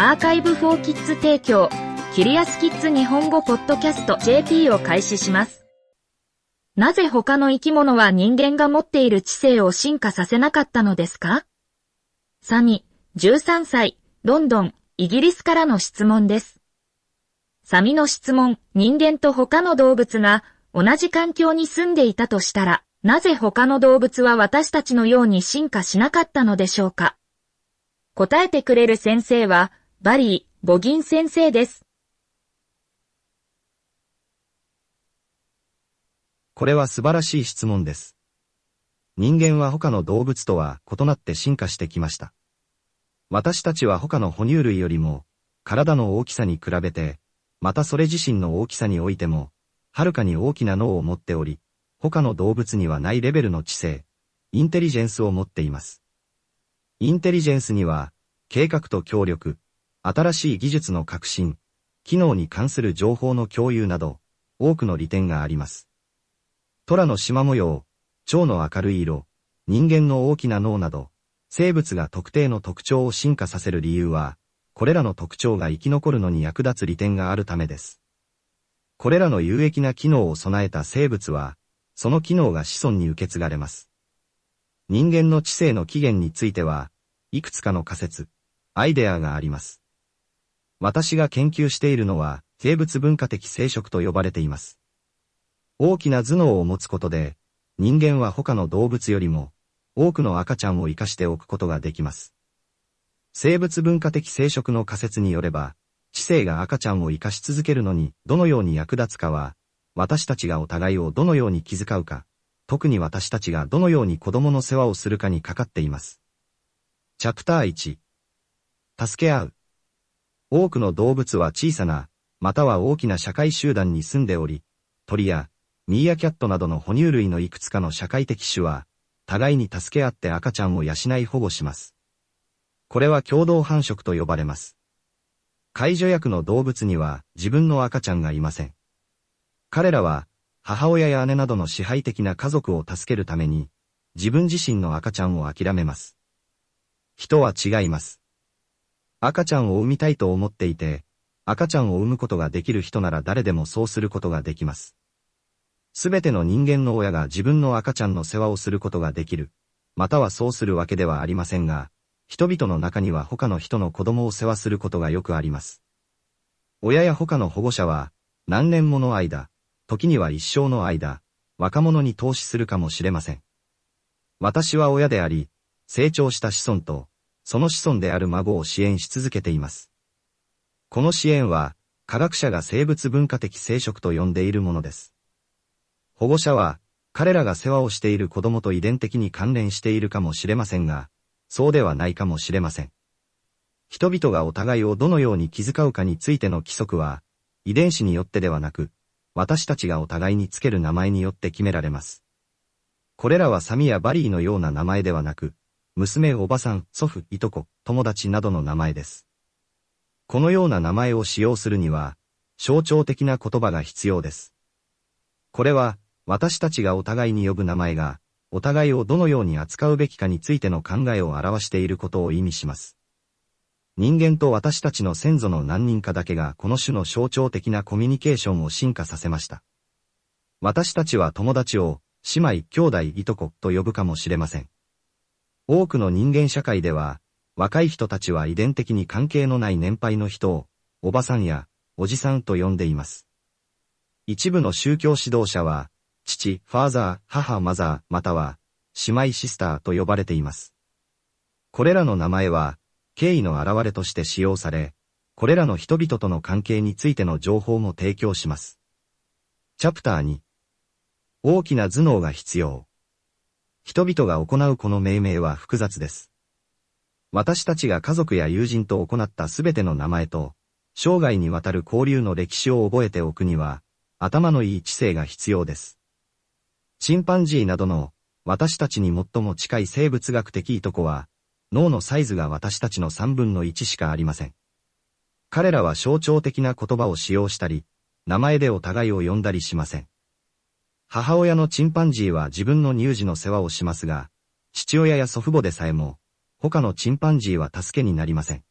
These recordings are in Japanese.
アーカイブフォーキッズ提供、キリアスキッズ日本語ポッドキャスト。JP を開始します。なぜ他の生き物は人間が持っている知性を進化させなかったのですか？サミ、13歳、ロンドン、イギリスからの質問です。サミの質問、人間と他の動物が同じ環境に住んでいたとしたら、なぜ他の動物は私たちのように進化しなかったのでしょうか？答えてくれる先生は、バリー・ボギン先生です。これは素晴らしい質問です。人間は他の動物とは異なって進化してきました。私たちは他の哺乳類よりも、体の大きさに比べて、またそれ自身の大きさにおいても、はるかに大きな脳を持っており、他の動物にはないレベルの知性、インテリジェンスを持っています。インテリジェンスには、計画と協力、新しい技術の革新、機能に関する情報の共有など、多くの利点があります。虎の縞模様、蝶の明るい色、人間の大きな脳など、生物が特定の特徴を進化させる理由は、これらの特徴が生き残るのに役立つ利点があるためです。これらの有益な機能を備えた生物は、その機能が子孫に受け継がれます。人間の知性の起源については、いくつかの仮説、アイデアがあります。私が研究しているのは、生物文化的生殖と呼ばれています。大きな頭脳を持つことで、人間は他の動物よりも、多くの赤ちゃんを生かしておくことができます。生物文化的生殖の仮説によれば、知性が赤ちゃんを生かし続けるのにどのように役立つかは、私たちがお互いをどのように気遣うか、特に私たちがどのように子供の世話をするかにかかっています。チャプター1助け合う多くの動物は小さな、または大きな社会集団に住んでおり、鳥やミーアキャットなどの哺乳類のいくつかの社会的種は、互いに助け合って赤ちゃんを養い保護します。これは共同繁殖と呼ばれます。介助役の動物には自分の赤ちゃんがいません。彼らは、母親や姉などの支配的な家族を助けるために、自分自身の赤ちゃんを諦めます。人は違います。赤ちゃんを産みたいと思っていて、赤ちゃんを産むことができる人なら誰でもそうすることができます。すべての人間の親が自分の赤ちゃんの世話をすることができる、またはそうするわけではありませんが、人々の中には他の人の子供を世話することがよくあります。親や他の保護者は、何年もの間、時には一生の間、若者に投資するかもしれません。私は親であり、成長した子孫と、その子孫である孫を支援し続けています。この支援は、科学者が生物文化的生殖と呼んでいるものです。保護者は、彼らが世話をしている子供と遺伝的に関連しているかもしれませんが、そうではないかもしれません。人々がお互いをどのように気遣うかについての規則は、遺伝子によってではなく、私たちがお互いにつける名前によって決められます。これらはサミやバリーのような名前ではなく、娘、おばさん、祖父、いとこ、友達などの名前です。このような名前を使用するには、象徴的な言葉が必要です。これは、私たちがお互いに呼ぶ名前が、お互いをどのように扱うべきかについての考えを表していることを意味します。人間と私たちの先祖の何人かだけがこの種の象徴的なコミュニケーションを進化させました。私たちは友達を、姉妹、兄弟、いとこと呼ぶかもしれません。多くの人間社会では、若い人たちは遺伝的に関係のない年配の人を、おばさんや、おじさんと呼んでいます。一部の宗教指導者は、父、ファーザー、母、マザー、または、姉妹シスターと呼ばれています。これらの名前は、敬意の表れとして使用され、これらの人々との関係についての情報も提供します。チャプター2大きな頭脳が必要。人々が行うこの命名は複雑です。私たちが家族や友人と行ったすべての名前と、生涯にわたる交流の歴史を覚えておくには、頭のいい知性が必要です。チンパンジーなどの、私たちに最も近い生物学的いとこは、脳のサイズが私たちの3分の1しかありません。彼らは象徴的な言葉を使用したり、名前でお互いを呼んだりしません。母親のチンパンジーは自分の乳児の世話をしますが、父親や祖父母でさえも、他のチンパンジーは助けになりません。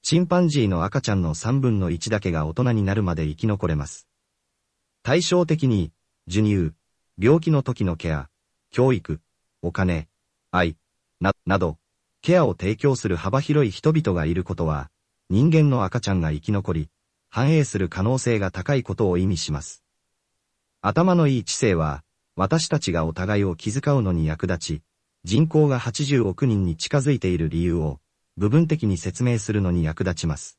チンパンジーの赤ちゃんの3分の1だけが大人になるまで生き残れます。対照的に、授乳、病気の時のケア、教育、お金、愛、な、など、ケアを提供する幅広い人々がいることは、人間の赤ちゃんが生き残り、繁栄する可能性が高いことを意味します。頭のいい知性は、私たちがお互いを気遣うのに役立ち、人口が80億人に近づいている理由を、部分的に説明するのに役立ちます。